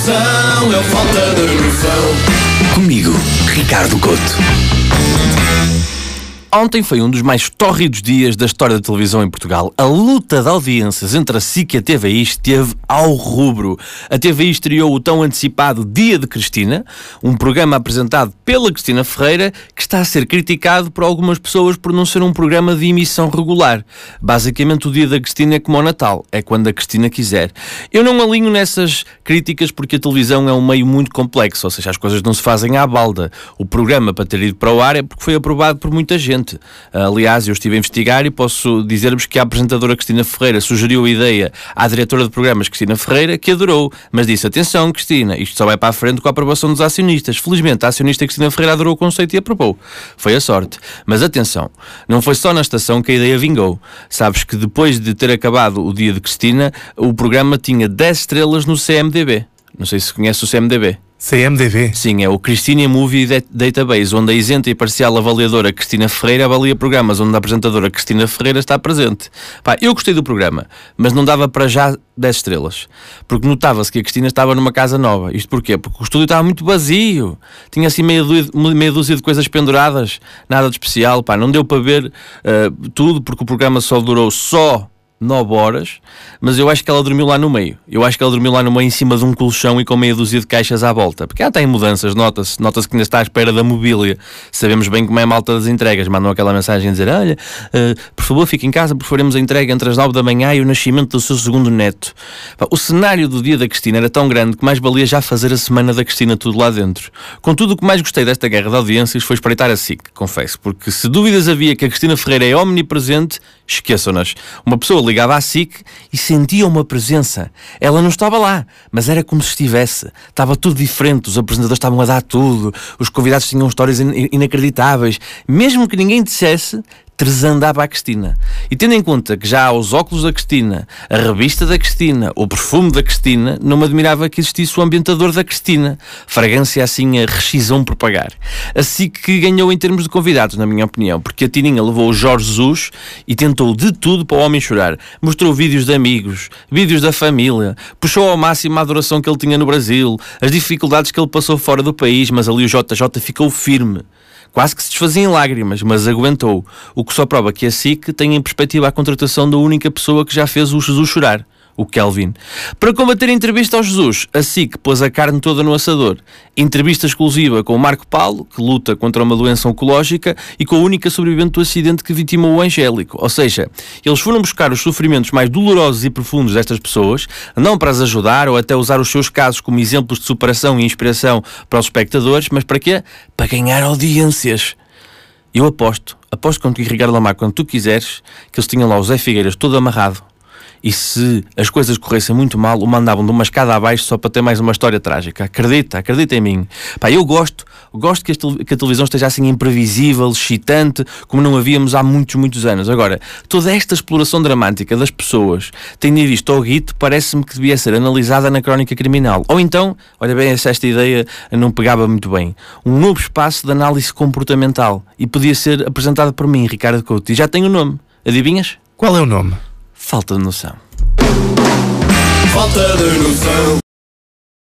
noção, é falta de noção. Comigo, Ricardo Couto. Ontem foi um dos mais tórridos dias da história da televisão em Portugal. A luta de audiências entre a SIC e a TVI esteve ao rubro. A TVI estreou o tão antecipado Dia de Cristina, um programa apresentado pela Cristina Ferreira, que está a ser criticado por algumas pessoas por não ser um programa de emissão regular. Basicamente, o Dia da Cristina é como o Natal, é quando a Cristina quiser. Eu não alinho nessas críticas porque a televisão é um meio muito complexo, ou seja, as coisas não se fazem à balda. O programa, para ter ido para o ar, é porque foi aprovado por muita gente. Aliás, eu estive a investigar e posso dizer-vos que a apresentadora Cristina Ferreira sugeriu a ideia à diretora de programas Cristina Ferreira, que adorou, mas disse: atenção, Cristina, isto só vai para a frente com a aprovação dos acionistas. Felizmente, a acionista Cristina Ferreira adorou o conceito e aprovou. Foi a sorte. Mas atenção, não foi só na estação que a ideia vingou. Sabes que depois de ter acabado o dia de Cristina, o programa tinha 10 estrelas no CMDB. Não sei se conhece o CMDB. CMDB? Sim, é o Christina Movie Database, onde a isenta e parcial avaliadora Cristina Ferreira avalia programas onde a apresentadora Cristina Ferreira está presente. Pá, eu gostei do programa, mas não dava para já 10 estrelas. Porque notava-se que a Cristina estava numa casa nova. Isto porquê? Porque o estúdio estava muito vazio. Tinha assim meia dúzia, meia dúzia de coisas penduradas, nada de especial. Pá, não deu para ver uh, tudo, porque o programa só durou só 9 horas, mas eu acho que ela dormiu lá no meio. Eu acho que ela dormiu lá no meio em cima de um colchão e com meia dúzia de caixas à volta. Porque ela tem mudanças, nota-se, nota-se que ainda está à espera da mobília. Sabemos bem como é a malta das entregas. Mandam aquela mensagem a dizer: Olha, uh, por favor, fique em casa, porque faremos a entrega entre as 9 da manhã e o nascimento do seu segundo neto. O cenário do dia da Cristina era tão grande que mais valia já fazer a semana da Cristina tudo lá dentro. Contudo, o que mais gostei desta guerra de audiências foi espreitar a SIC, confesso, porque se dúvidas havia que a Cristina Ferreira é omnipresente, esqueçam-nas. Uma pessoa ligava à SIC e sentia uma presença. Ela não estava lá, mas era como se estivesse. Estava tudo diferente, os apresentadores estavam a dar tudo, os convidados tinham histórias inacreditáveis. Mesmo que ninguém dissesse, tresandava a Cristina. E tendo em conta que já há os óculos da Cristina, a revista da Cristina, o perfume da Cristina, não me admirava que existisse o ambientador da Cristina. Fragrância assim a rescisão por pagar. Assim que ganhou em termos de convidados, na minha opinião, porque a Tininha levou o Jorge Jesus e tentou de tudo para o homem chorar. Mostrou vídeos de amigos, vídeos da família, puxou ao máximo a adoração que ele tinha no Brasil, as dificuldades que ele passou fora do país, mas ali o JJ ficou firme. Quase que se desfazia em lágrimas, mas aguentou. O que só prova que a SIC tem em perspectiva a contratação da única pessoa que já fez o Jesus chorar o Kelvin. Para combater a entrevista ao Jesus, a SIC pôs a carne toda no assador. Entrevista exclusiva com o Marco Paulo, que luta contra uma doença oncológica, e com a única sobrevivente do acidente que vitimou o Angélico. Ou seja, eles foram buscar os sofrimentos mais dolorosos e profundos destas pessoas, não para as ajudar ou até usar os seus casos como exemplos de superação e inspiração para os espectadores, mas para quê? Para ganhar audiências. Eu aposto, aposto contigo, Ricardo Lamar, quando tu quiseres, que eles tinham lá o Zé Figueiras todo amarrado, e se as coisas corressem muito mal, o mandavam de uma escada abaixo só para ter mais uma história trágica. Acredita, acredita em mim. Pá, eu gosto, gosto que a, televisão esteja assim imprevisível, excitante, como não havíamos há muitos, muitos anos. Agora, toda esta exploração dramática das pessoas, tendo visto ao guito, parece-me que devia ser analisada na crónica criminal. Ou então, olha bem, esta ideia não pegava muito bem. Um novo espaço de análise comportamental. E podia ser apresentado por mim, Ricardo Couto. E já tem o nome. Adivinhas? Qual é o nome? Falta de noção. Falta de noção.